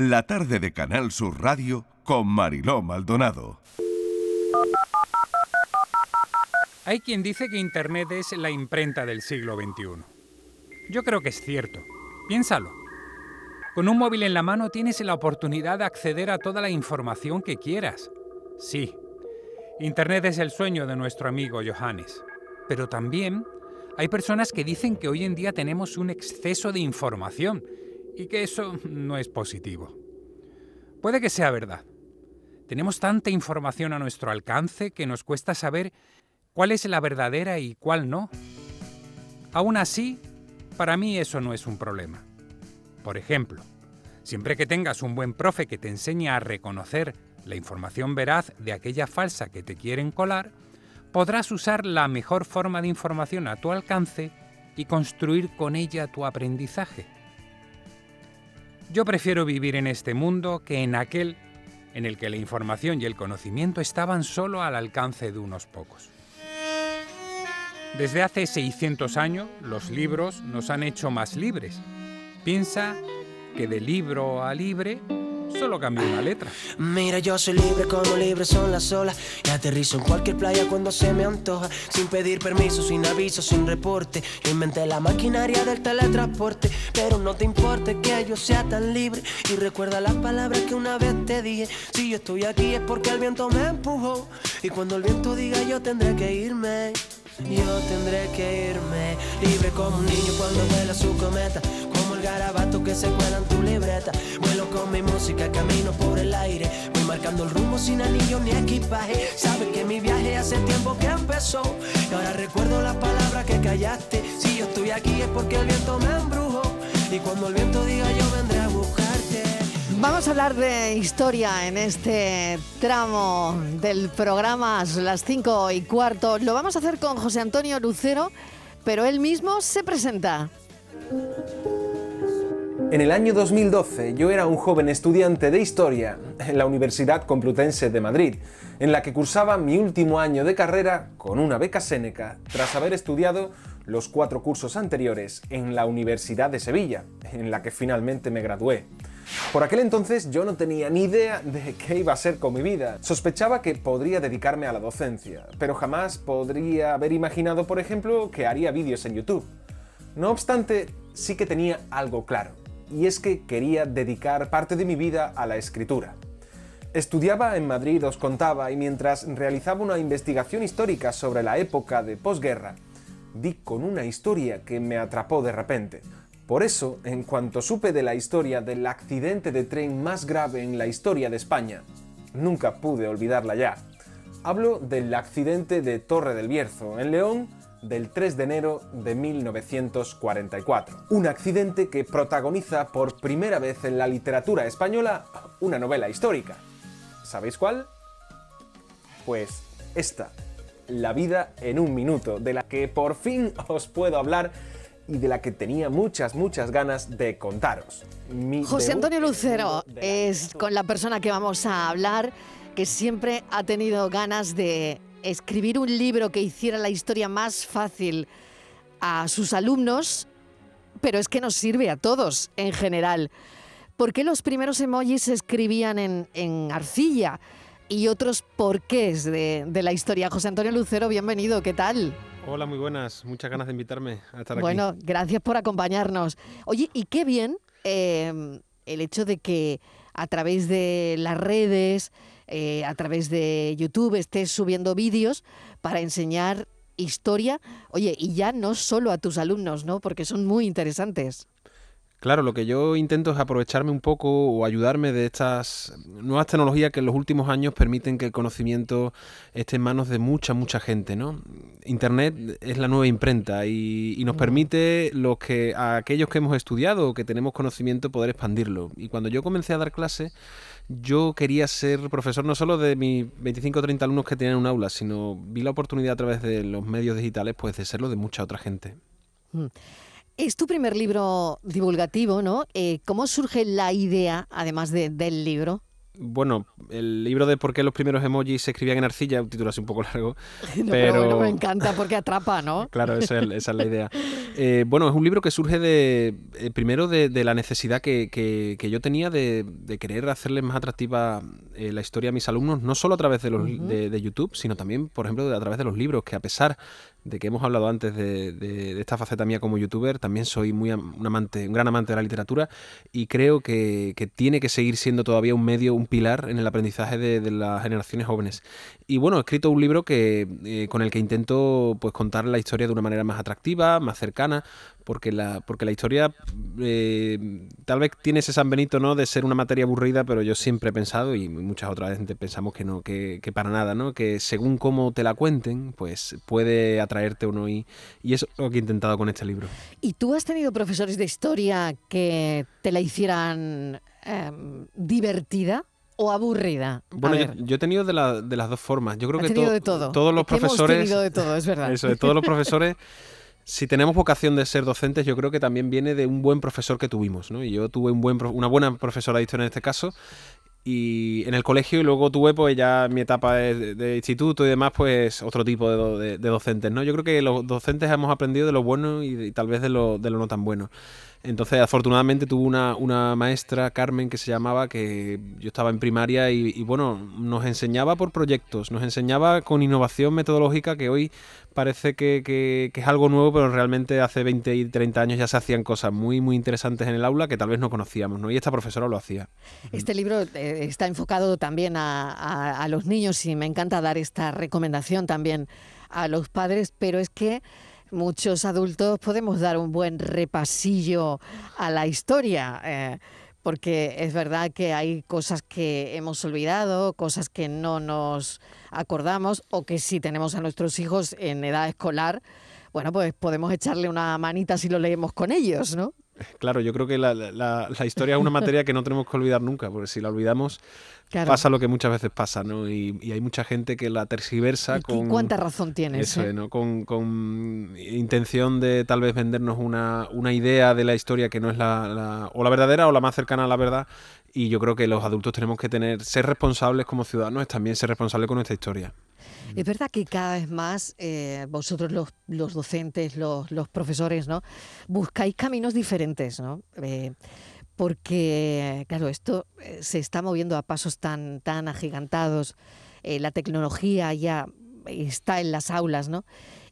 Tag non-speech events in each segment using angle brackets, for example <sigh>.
La tarde de Canal Sur Radio con Mariló Maldonado. Hay quien dice que Internet es la imprenta del siglo XXI. Yo creo que es cierto. Piénsalo. Con un móvil en la mano tienes la oportunidad de acceder a toda la información que quieras. Sí, Internet es el sueño de nuestro amigo Johannes. Pero también hay personas que dicen que hoy en día tenemos un exceso de información y que eso no es positivo. Puede que sea verdad. Tenemos tanta información a nuestro alcance que nos cuesta saber cuál es la verdadera y cuál no. Aún así, para mí eso no es un problema. Por ejemplo, siempre que tengas un buen profe que te enseñe a reconocer la información veraz de aquella falsa que te quieren colar, podrás usar la mejor forma de información a tu alcance y construir con ella tu aprendizaje. Yo prefiero vivir en este mundo que en aquel en el que la información y el conocimiento estaban solo al alcance de unos pocos. Desde hace 600 años, los libros nos han hecho más libres. Piensa que de libro a libre solo cambia una letra. Mira, yo soy libre como libre son las olas. Y aterrizo en cualquier playa cuando se me antoja. Sin pedir permiso, sin aviso, sin reporte. Inventé la maquinaria del teletransporte. Pero no te importe que yo sea tan libre. Y recuerda las palabras que una vez te dije. Si yo estoy aquí es porque el viento me empujó. Y cuando el viento diga yo tendré que irme. Yo tendré que irme libre como un niño cuando vuela su cometa, el garabato que se cuela en tu libreta. Vuelo con mi música, camino por el aire, voy marcando el rumbo sin anillo ni equipaje. Sabes que mi viaje hace tiempo que empezó y ahora recuerdo las palabras que callaste. Si yo estoy aquí es porque el viento me embrujó y cuando el viento diga yo vendré a buscarte. Vamos a hablar de historia en este tramo del programa las 5 y cuarto. Lo vamos a hacer con José Antonio Lucero, pero él mismo se presenta. En el año 2012 yo era un joven estudiante de historia en la Universidad Complutense de Madrid, en la que cursaba mi último año de carrera con una beca Séneca, tras haber estudiado los cuatro cursos anteriores en la Universidad de Sevilla, en la que finalmente me gradué. Por aquel entonces yo no tenía ni idea de qué iba a ser con mi vida. Sospechaba que podría dedicarme a la docencia, pero jamás podría haber imaginado, por ejemplo, que haría vídeos en YouTube. No obstante, sí que tenía algo claro, y es que quería dedicar parte de mi vida a la escritura. Estudiaba en Madrid, os contaba, y mientras realizaba una investigación histórica sobre la época de posguerra, di con una historia que me atrapó de repente. Por eso, en cuanto supe de la historia del accidente de tren más grave en la historia de España, nunca pude olvidarla ya. Hablo del accidente de Torre del Bierzo, en León, del 3 de enero de 1944. Un accidente que protagoniza por primera vez en la literatura española una novela histórica. ¿Sabéis cuál? Pues esta, La vida en un minuto, de la que por fin os puedo hablar y de la que tenía muchas, muchas ganas de contaros. Mi José Antonio Lucero es con la persona que vamos a hablar, que siempre ha tenido ganas de escribir un libro que hiciera la historia más fácil a sus alumnos, pero es que nos sirve a todos en general. ¿Por qué los primeros emojis se escribían en, en arcilla? Y otros porqués de, de la historia. José Antonio Lucero, bienvenido, ¿qué tal? Hola, muy buenas. Muchas ganas de invitarme a estar Bueno, aquí. gracias por acompañarnos. Oye, y qué bien eh, el hecho de que a través de las redes, eh, a través de YouTube, estés subiendo vídeos para enseñar historia. Oye, y ya no solo a tus alumnos, ¿no? Porque son muy interesantes. Claro, lo que yo intento es aprovecharme un poco o ayudarme de estas nuevas tecnologías que en los últimos años permiten que el conocimiento esté en manos de mucha, mucha gente, ¿no? Internet es la nueva imprenta y, y nos permite los que, a aquellos que hemos estudiado o que tenemos conocimiento poder expandirlo. Y cuando yo comencé a dar clase, yo quería ser profesor no solo de mis 25 o 30 alumnos que tenían un aula, sino vi la oportunidad a través de los medios digitales pues de serlo de mucha otra gente. Es tu primer libro divulgativo, ¿no? Eh, ¿Cómo surge la idea, además de- del libro? bueno, el libro de por qué los primeros emojis se escribían en arcilla, un título así un poco largo. <laughs> pero... bueno, me encanta porque atrapa, ¿no? <laughs> claro, esa es, la idea. Eh, bueno, es un libro que surge de, eh, primero de, la necesidad que, yo tenía de, querer hacerles más atractiva eh, la historia a mis alumnos, no solo a través de, los, de, YouTube, sino también, por ejemplo, a través de los libros, que a pesar de que hemos hablado antes de, esta faceta mía como youtuber, también soy muy un amante, un gran amante de la literatura y creo que, tiene que seguir siendo todavía un medio, un pilar en el aprendizaje de, las generaciones jóvenes. Y bueno, he escrito un libro que, eh, con el que intento pues, contar la historia de una manera más atractiva, más cercana, porque la, porque la historia eh, tal vez tiene ese San Benito ¿no? de ser una materia aburrida, pero yo siempre he pensado, y muchas otras veces pensamos que no, que, para nada, ¿no? que según cómo te la cuenten, pues puede atraerte o no, y, y eso es lo que he intentado con este libro. ¿Y tú has tenido profesores de historia que te la hicieran em, divertida? O aburrida? Bueno, yo, he tenido de, de, las dos formas. Yo creo que de todo. todos los profesores. Hemos tenido de todo, es verdad. Eso, de todos los profesores si tenemos vocación de ser docentes, yo creo que también viene de un buen profesor que tuvimos, ¿no? Y yo tuve un buen, una buena profesora de historia en este caso, y en el colegio y luego tuve pues ya mi etapa de, instituto y demás pues otro tipo de, docentes no yo creo que los docentes hemos aprendido de lo bueno y, tal vez de lo, de lo no tan bueno entonces, afortunadamente tuve una, una, maestra, Carmen, que se llamaba, que yo estaba en primaria y, bueno, nos enseñaba por proyectos, nos enseñaba con innovación metodológica que hoy parece que, que, es algo nuevo, pero realmente hace 20 y 30 años ya se hacían cosas muy, muy interesantes en el aula que tal vez no conocíamos, ¿no? Y esta profesora lo hacía. Este libro eh, está enfocado también a los niños y me encanta dar esta recomendación también a los padres, pero es que muchos adultos podemos dar un buen repasillo a la historia. Eh, porque es verdad que hay cosas que hemos olvidado, cosas que no nos acordamos o que si tenemos a nuestros hijos en edad escolar, bueno, pues podemos echarle una manita si lo leemos con ellos, ¿no? Claro, yo creo que la, la, historia es una materia que no tenemos que olvidar nunca, porque si la olvidamos pasa lo que muchas veces pasa, ¿no? Y, hay mucha gente que la tergiversa con... ¿Cuánta razón tienes? Eso, eh? ¿no? Con, con, intención de tal vez vendernos una, una, idea de la historia que no es la, o la verdadera o la más cercana a la verdad. Y yo creo que los adultos tenemos que tener, ser responsables como ciudadanos es también ser responsables con nuestra historia. Es verdad que cada vez más eh, vosotros los, docentes, los, profesores, ¿no? Buscáis caminos diferentes, ¿no? Eh, porque, claro, esto eh, se está moviendo a pasos tan, tan agigantados, la tecnología ya está en las aulas, ¿no?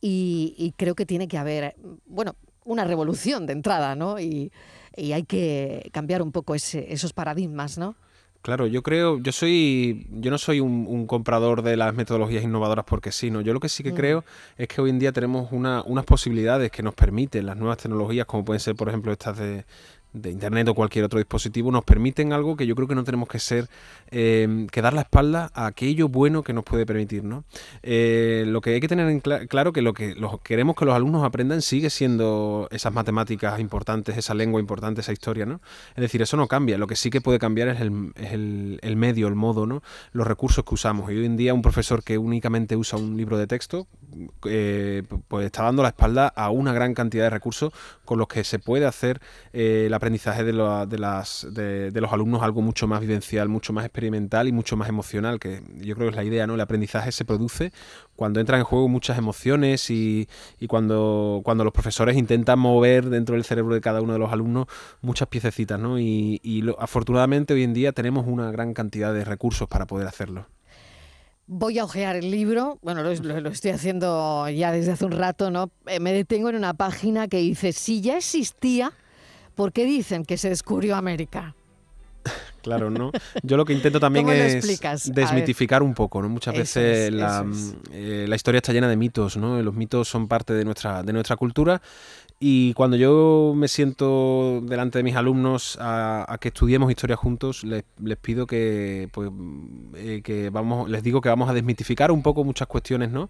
Y, creo que tiene que haber, bueno, una revolución de entrada, ¿no? Y, hay que cambiar un poco esos paradigmas, ¿no? Claro, yo creo, yo soy, yo no soy un, comprador de las metodologías innovadoras porque sí, ¿no? Yo lo que sí que mm. creo es que hoy en día tenemos una, unas posibilidades que nos permiten las nuevas tecnologías, como pueden ser, por ejemplo, estas de, de internet o cualquier otro dispositivo nos permiten algo que yo creo que no tenemos que ser eh, que dar la espalda a aquello bueno que nos puede permitir ¿no? Eh, lo que hay que tener en claro que lo que queremos que los alumnos aprendan sigue siendo esas matemáticas importantes esa lengua importante esa historia ¿no? es decir eso no cambia lo que sí que puede cambiar es el, el, medio el modo ¿no? los recursos que usamos y hoy en día un profesor que únicamente usa un libro de texto eh, pues está dando la espalda a una gran cantidad de recursos con los que se puede hacer la aprendizaje de, de, las, de, los alumnos algo mucho más vivencial, mucho más experimental y mucho más emocional, que yo creo que es la idea, ¿no? El aprendizaje se produce cuando entran en juego muchas emociones y, cuando, cuando los profesores intentan mover dentro del cerebro de cada uno de los alumnos muchas piececitas, ¿no? Y, afortunadamente hoy en día tenemos una gran cantidad de recursos para poder hacerlo. Voy a ojear el libro, bueno, lo, lo, estoy haciendo ya desde hace un rato, ¿no? Eh, me detengo en una página que dice, si ya existía ¿por qué dicen que se descubrió América? <laughs> Claro, ¿no? Yo lo que intento también es desmitificar un poco, ¿no? Muchas veces la, eh, la, historia está llena de mitos, ¿no? Los mitos son parte de nuestra, de nuestra cultura y cuando yo me siento delante de mis alumnos a, que estudiemos historia juntos, les, pido que, pues, eh, que vamos, les digo que vamos a desmitificar un poco muchas cuestiones, ¿no?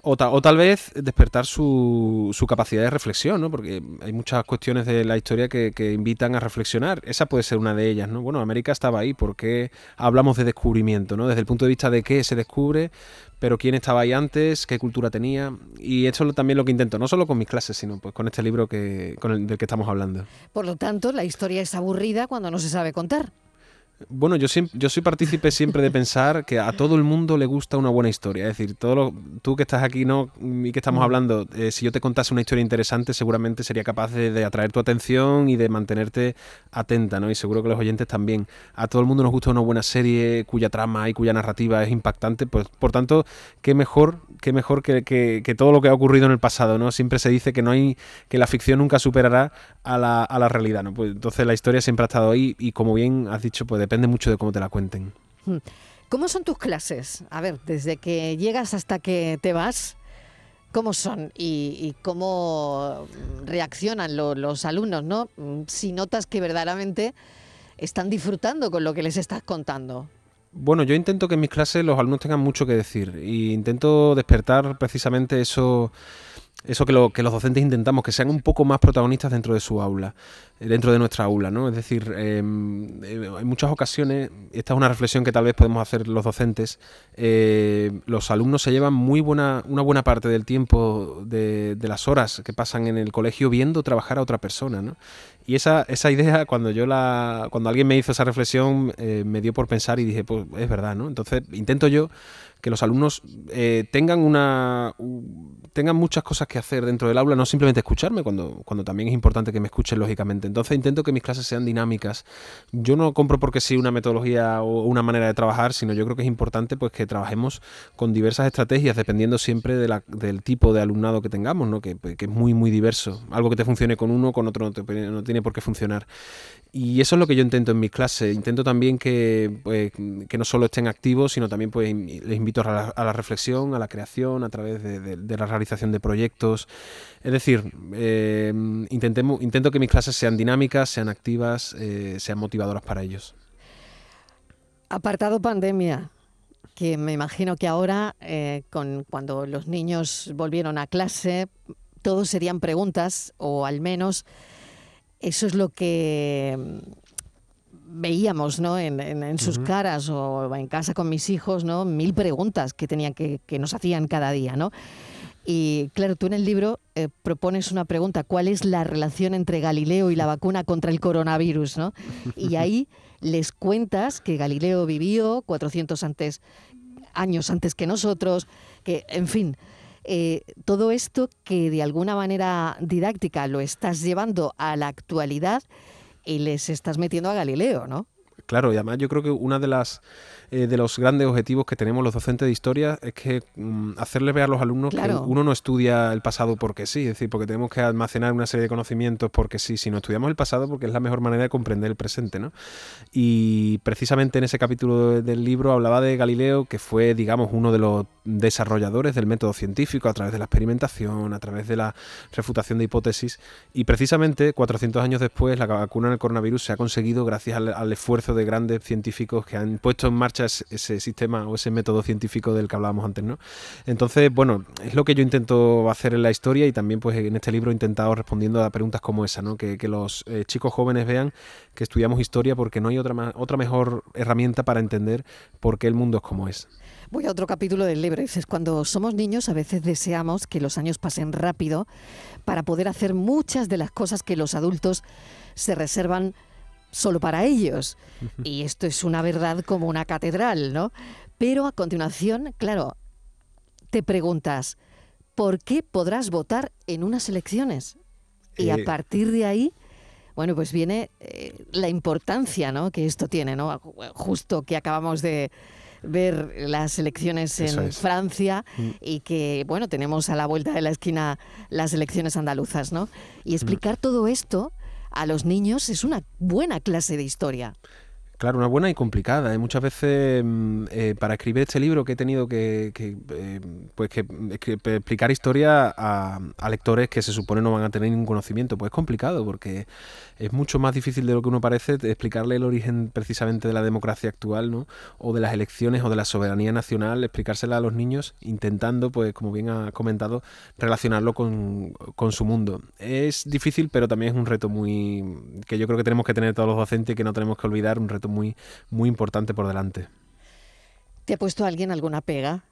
O, o tal vez despertar su, su, capacidad de reflexión, ¿no? Porque hay muchas cuestiones de la historia que, que, invitan a reflexionar. Esa puede ser una de ellas, ¿no? Bueno, América estaba ahí, ¿por qué hablamos de descubrimiento, ¿no? Desde el punto de vista de qué se descubre, pero quién estaba ahí antes, qué cultura tenía. Y eso es también lo que intento, no solo con mis clases, sino pues con este libro que, con el, del que estamos hablando. Por lo tanto, la historia es aburrida cuando no se sabe contar. Bueno, yo, yo soy partícipe siempre de pensar que a todo el mundo le gusta una buena historia. Es decir, todo tú que estás aquí no y que estamos mm. hablando, eh, si yo te contase una historia interesante, seguramente sería capaz de, atraer tu atención y de mantenerte atenta, ¿no? Y seguro que los oyentes también. A todo el mundo nos gusta una buena serie cuya trama y cuya narrativa es impactante. Pues, por tanto, qué mejor, qué mejor que, que, todo lo que ha ocurrido en el pasado, ¿no? Siempre se dice que no hay, que la ficción nunca superará a la, a la realidad, ¿no? Pues entonces la historia siempre ha estado ahí y como bien has dicho, pues depende mucho de cómo te la cuenten. Hmm. ¿Cómo son tus clases? A ver, desde que llegas hasta que te vas, ¿cómo son? Y, cómo reaccionan los alumnos, ¿no? Si notas que verdaderamente están disfrutando con lo que les estás contando. Bueno, yo intento que en mis clases los alumnos tengan mucho que decir e intento despertar precisamente eso eso que, lo, que los docentes intentamos, que sean un poco más protagonistas dentro de su aula, eh, dentro de nuestra aula, ¿no? Es decir, em, eh, en muchas ocasiones, esta es una reflexión que tal vez podemos hacer los docentes, eh, los alumnos se llevan muy buena, una buena parte del tiempo de, las horas que pasan en el colegio viendo trabajar a otra persona, ¿no? Y esa, esa idea, cuando yo la, cuando alguien me hizo esa reflexión, me dio por pensar y dije, pues es verdad, ¿no? Entonces intento yo que los alumnos tengan una tengan muchas cosas que hacer dentro del aula, no simplemente escucharme, cuando, cuando también es importante que me escuchen lógicamente. Entonces intento que mis clases sean dinámicas. Yo no compro porque sí una metodología o una manera de trabajar, sino yo creo que es importante pues que trabajemos con diversas estrategias, dependiendo siempre de la, del tipo de alumnado que tengamos, ¿no? que, que, es muy muy diverso. Algo que te funcione con uno, con otro no, no tiene por qué funcionar. Y eso es lo que yo intento en mis clases. Intento también que, pues, que no solo estén activos, sino también pues, les invito a la, reflexión, a la creación, a través de, la realización de proyectos. Es decir, eh, intento que mis clases sean dinámicas, sean activas, eh, sean motivadoras para ellos. Apartado pandemia, que me imagino que ahora, eh, con, cuando los niños volvieron a clase, todos serían preguntas, o al menos eso es lo que mm, veíamos ¿no? en, sus caras o en casa con mis hijos, ¿no? mil preguntas que, tenían que, que nos hacían cada día. ¿no? Y claro, tú en el libro eh, propones una pregunta, ¿cuál es la relación entre Galileo y la vacuna contra el coronavirus? ¿no? Y ahí les cuentas que Galileo vivió 400 antes, años antes que nosotros, que, en fin, eh, todo esto que de alguna manera didáctica lo estás llevando a la actualidad y les estás metiendo a Galileo, ¿no? Claro, y además yo creo que una de las eh, de los grandes objetivos que tenemos los docentes de historia es que mm, hacerles ver a los alumnos que uno no estudia el pasado porque sí, es decir, porque tenemos que almacenar una serie de conocimientos porque sí, sino estudiamos el pasado porque es la mejor manera de comprender el presente, ¿no? Y precisamente en ese capítulo del libro hablaba de Galileo, que fue, digamos, uno de los desarrolladores del método científico a través de la experimentación, a través de la refutación de hipótesis, y precisamente 400 años después la vacuna del coronavirus se ha conseguido gracias al esfuerzo de grandes científicos que han puesto en marcha ese sistema o ese método científico del que hablábamos antes, ¿no? Entonces, bueno, es lo que yo intento hacer en la historia y también pues en este libro he intentado respondiendo a preguntas como esa, ¿no? Que, los eh, chicos jóvenes vean que estudiamos historia porque no hay otra, otra mejor herramienta para entender por qué el mundo es como es. Voy a otro capítulo del libro. Es cuando somos niños a veces deseamos que los años pasen rápido para poder hacer muchas de las cosas que los adultos se reservan solo para ellos. Y esto es una verdad como una catedral, ¿no? Pero a continuación, claro, te preguntas, ¿por qué podrás votar en unas elecciones? Y a eh, partir de ahí, bueno, pues viene eh, la importancia ¿no? que esto tiene, ¿no? Justo que acabamos de ver las elecciones en Francia mm. y que, bueno, tenemos a la vuelta de la esquina las elecciones andaluzas, ¿no? Y explicar todo esto a los niños es una buena clase de historia. Claro, una buena y complicada. ¿eh? Muchas veces mm, eh, para escribir este libro que he tenido que, eh, pues que, explicar historia a, lectores que se supone no van a tener ningún conocimiento, pues es complicado porque es mucho más difícil de lo que uno parece explicarle el origen precisamente de la democracia actual, ¿no? O de las elecciones o de la soberanía nacional, explicársela a los niños intentando, pues como bien ha comentado, relacionarlo con, con su mundo. Es difícil, pero también es un reto muy que yo creo que tenemos que tener todos los docentes y que no tenemos que olvidar, un reto muy, muy importante por delante. ¿Te ha puesto alguien alguna pega?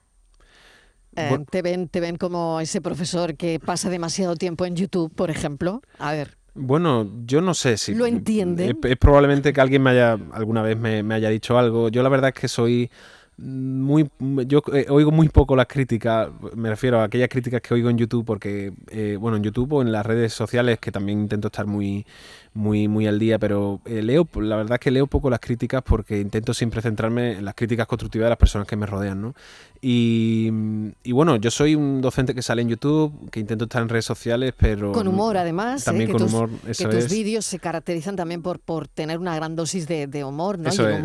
Eh, ¿te, ven, ¿Te ven como ese profesor que pasa demasiado tiempo en YouTube, por ejemplo? A ver. Bueno, yo no sé si... ¿Lo entienden? Es, es probablemente que alguien me haya, alguna vez me, me haya dicho algo. Yo la verdad es que soy muy yo eh, oigo muy poco las críticas me refiero a aquellas críticas que oigo en YouTube porque eh, bueno en YouTube o en las redes sociales que también intento estar muy muy muy al día pero eh, leo la verdad es que leo poco las críticas porque intento siempre centrarme en las críticas constructivas de las personas que me rodean ¿no? y, y bueno yo soy un docente que sale en YouTube que intento estar en redes sociales pero con humor además también que con tus, humor que eso tus es. vídeos se caracterizan también por por tener una gran dosis de, de humor no Eso y el es.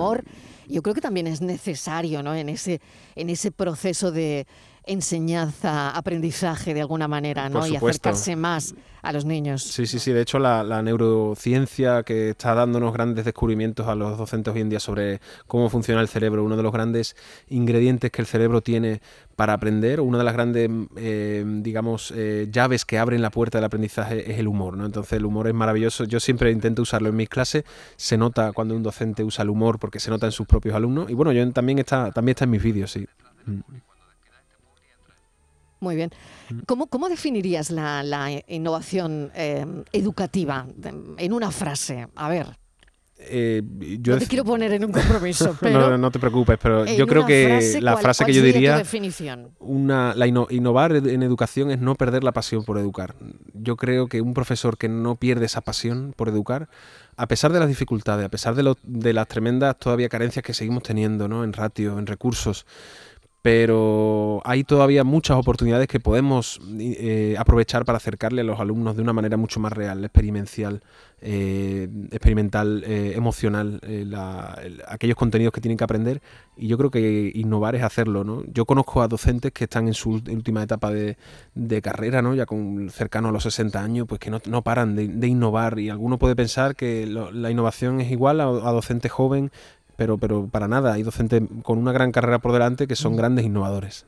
Yo creo que también es necesario ¿no? en, ese, en ese proceso de enseñanza, aprendizaje de alguna manera, ¿no? Y acercarse más a los niños. Sí, sí, sí. De hecho, la, la neurociencia que está dándonos grandes descubrimientos a los docentes hoy en día sobre cómo funciona el cerebro, uno de los grandes ingredientes que el cerebro tiene para aprender, una de las grandes, eh, digamos, eh, llaves que abren la puerta del aprendizaje es el humor, ¿no? Entonces, el humor es maravilloso. Yo siempre intento usarlo en mis clases. Se nota cuando un docente usa el humor porque se nota en sus propios alumnos. Y bueno, yo también está, también está en mis vídeos, sí. Mm. Muy bien. ¿Cómo, cómo definirías la, la innovación eh, educativa de- en una frase? A ver, Eh, yo no te quiero poner en un compromiso, <laughs> pero no, no te preocupes, pero yo creo que frase, la ¿cuál- frase que yo diría definición? una, la inno- innovar en educación es no perder la pasión por educar. Yo creo que un profesor que no pierde esa pasión por educar, a pesar de las dificultades, a pesar de, lo- de las tremendas todavía carencias que seguimos teniendo ¿no? en ratio, en recursos, pero hay todavía muchas oportunidades que podemos eh, aprovechar para acercarle a los alumnos de una manera mucho más real, experiencial, eh, experimental, eh, emocional, eh, la- el- aquellos contenidos que tienen que aprender. Y yo creo que innovar es hacerlo. ¿no? Yo conozco a docentes que están en su última etapa de, carrera, ¿no? ya con cercano a los 60 años, pues que no, no paran de, de innovar. Y alguno puede pensar que lo- la innovación es igual a, a docente joven. Pero, pero para nada, hay docentes con una gran carrera por delante que son grandes innovadores.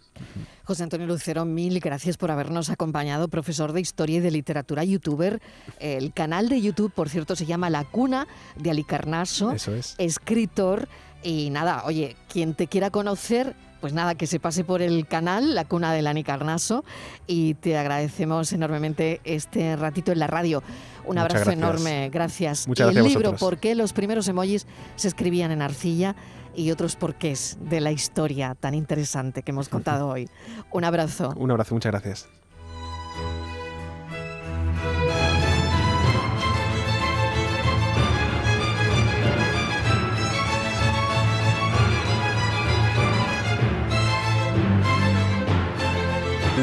José Antonio Lucero, mil gracias por habernos acompañado, profesor de Historia y de Literatura, youtuber. El canal de YouTube, por cierto, se llama La Cuna de Alicarnaso, Eso es. escritor. Y nada, oye, quien te quiera conocer, pues nada, que se pase por el canal, La Cuna del Anicarnaso, y te agradecemos enormemente este ratito en la radio. Un Muchas abrazo gracias. enorme, gracias. Muchas y el gracias libro. ¿por qué los primeros emojis se escribían en arcilla? Y otros porqués de la historia tan interesante que hemos contado <laughs> hoy. Un abrazo. Un abrazo, muchas gracias.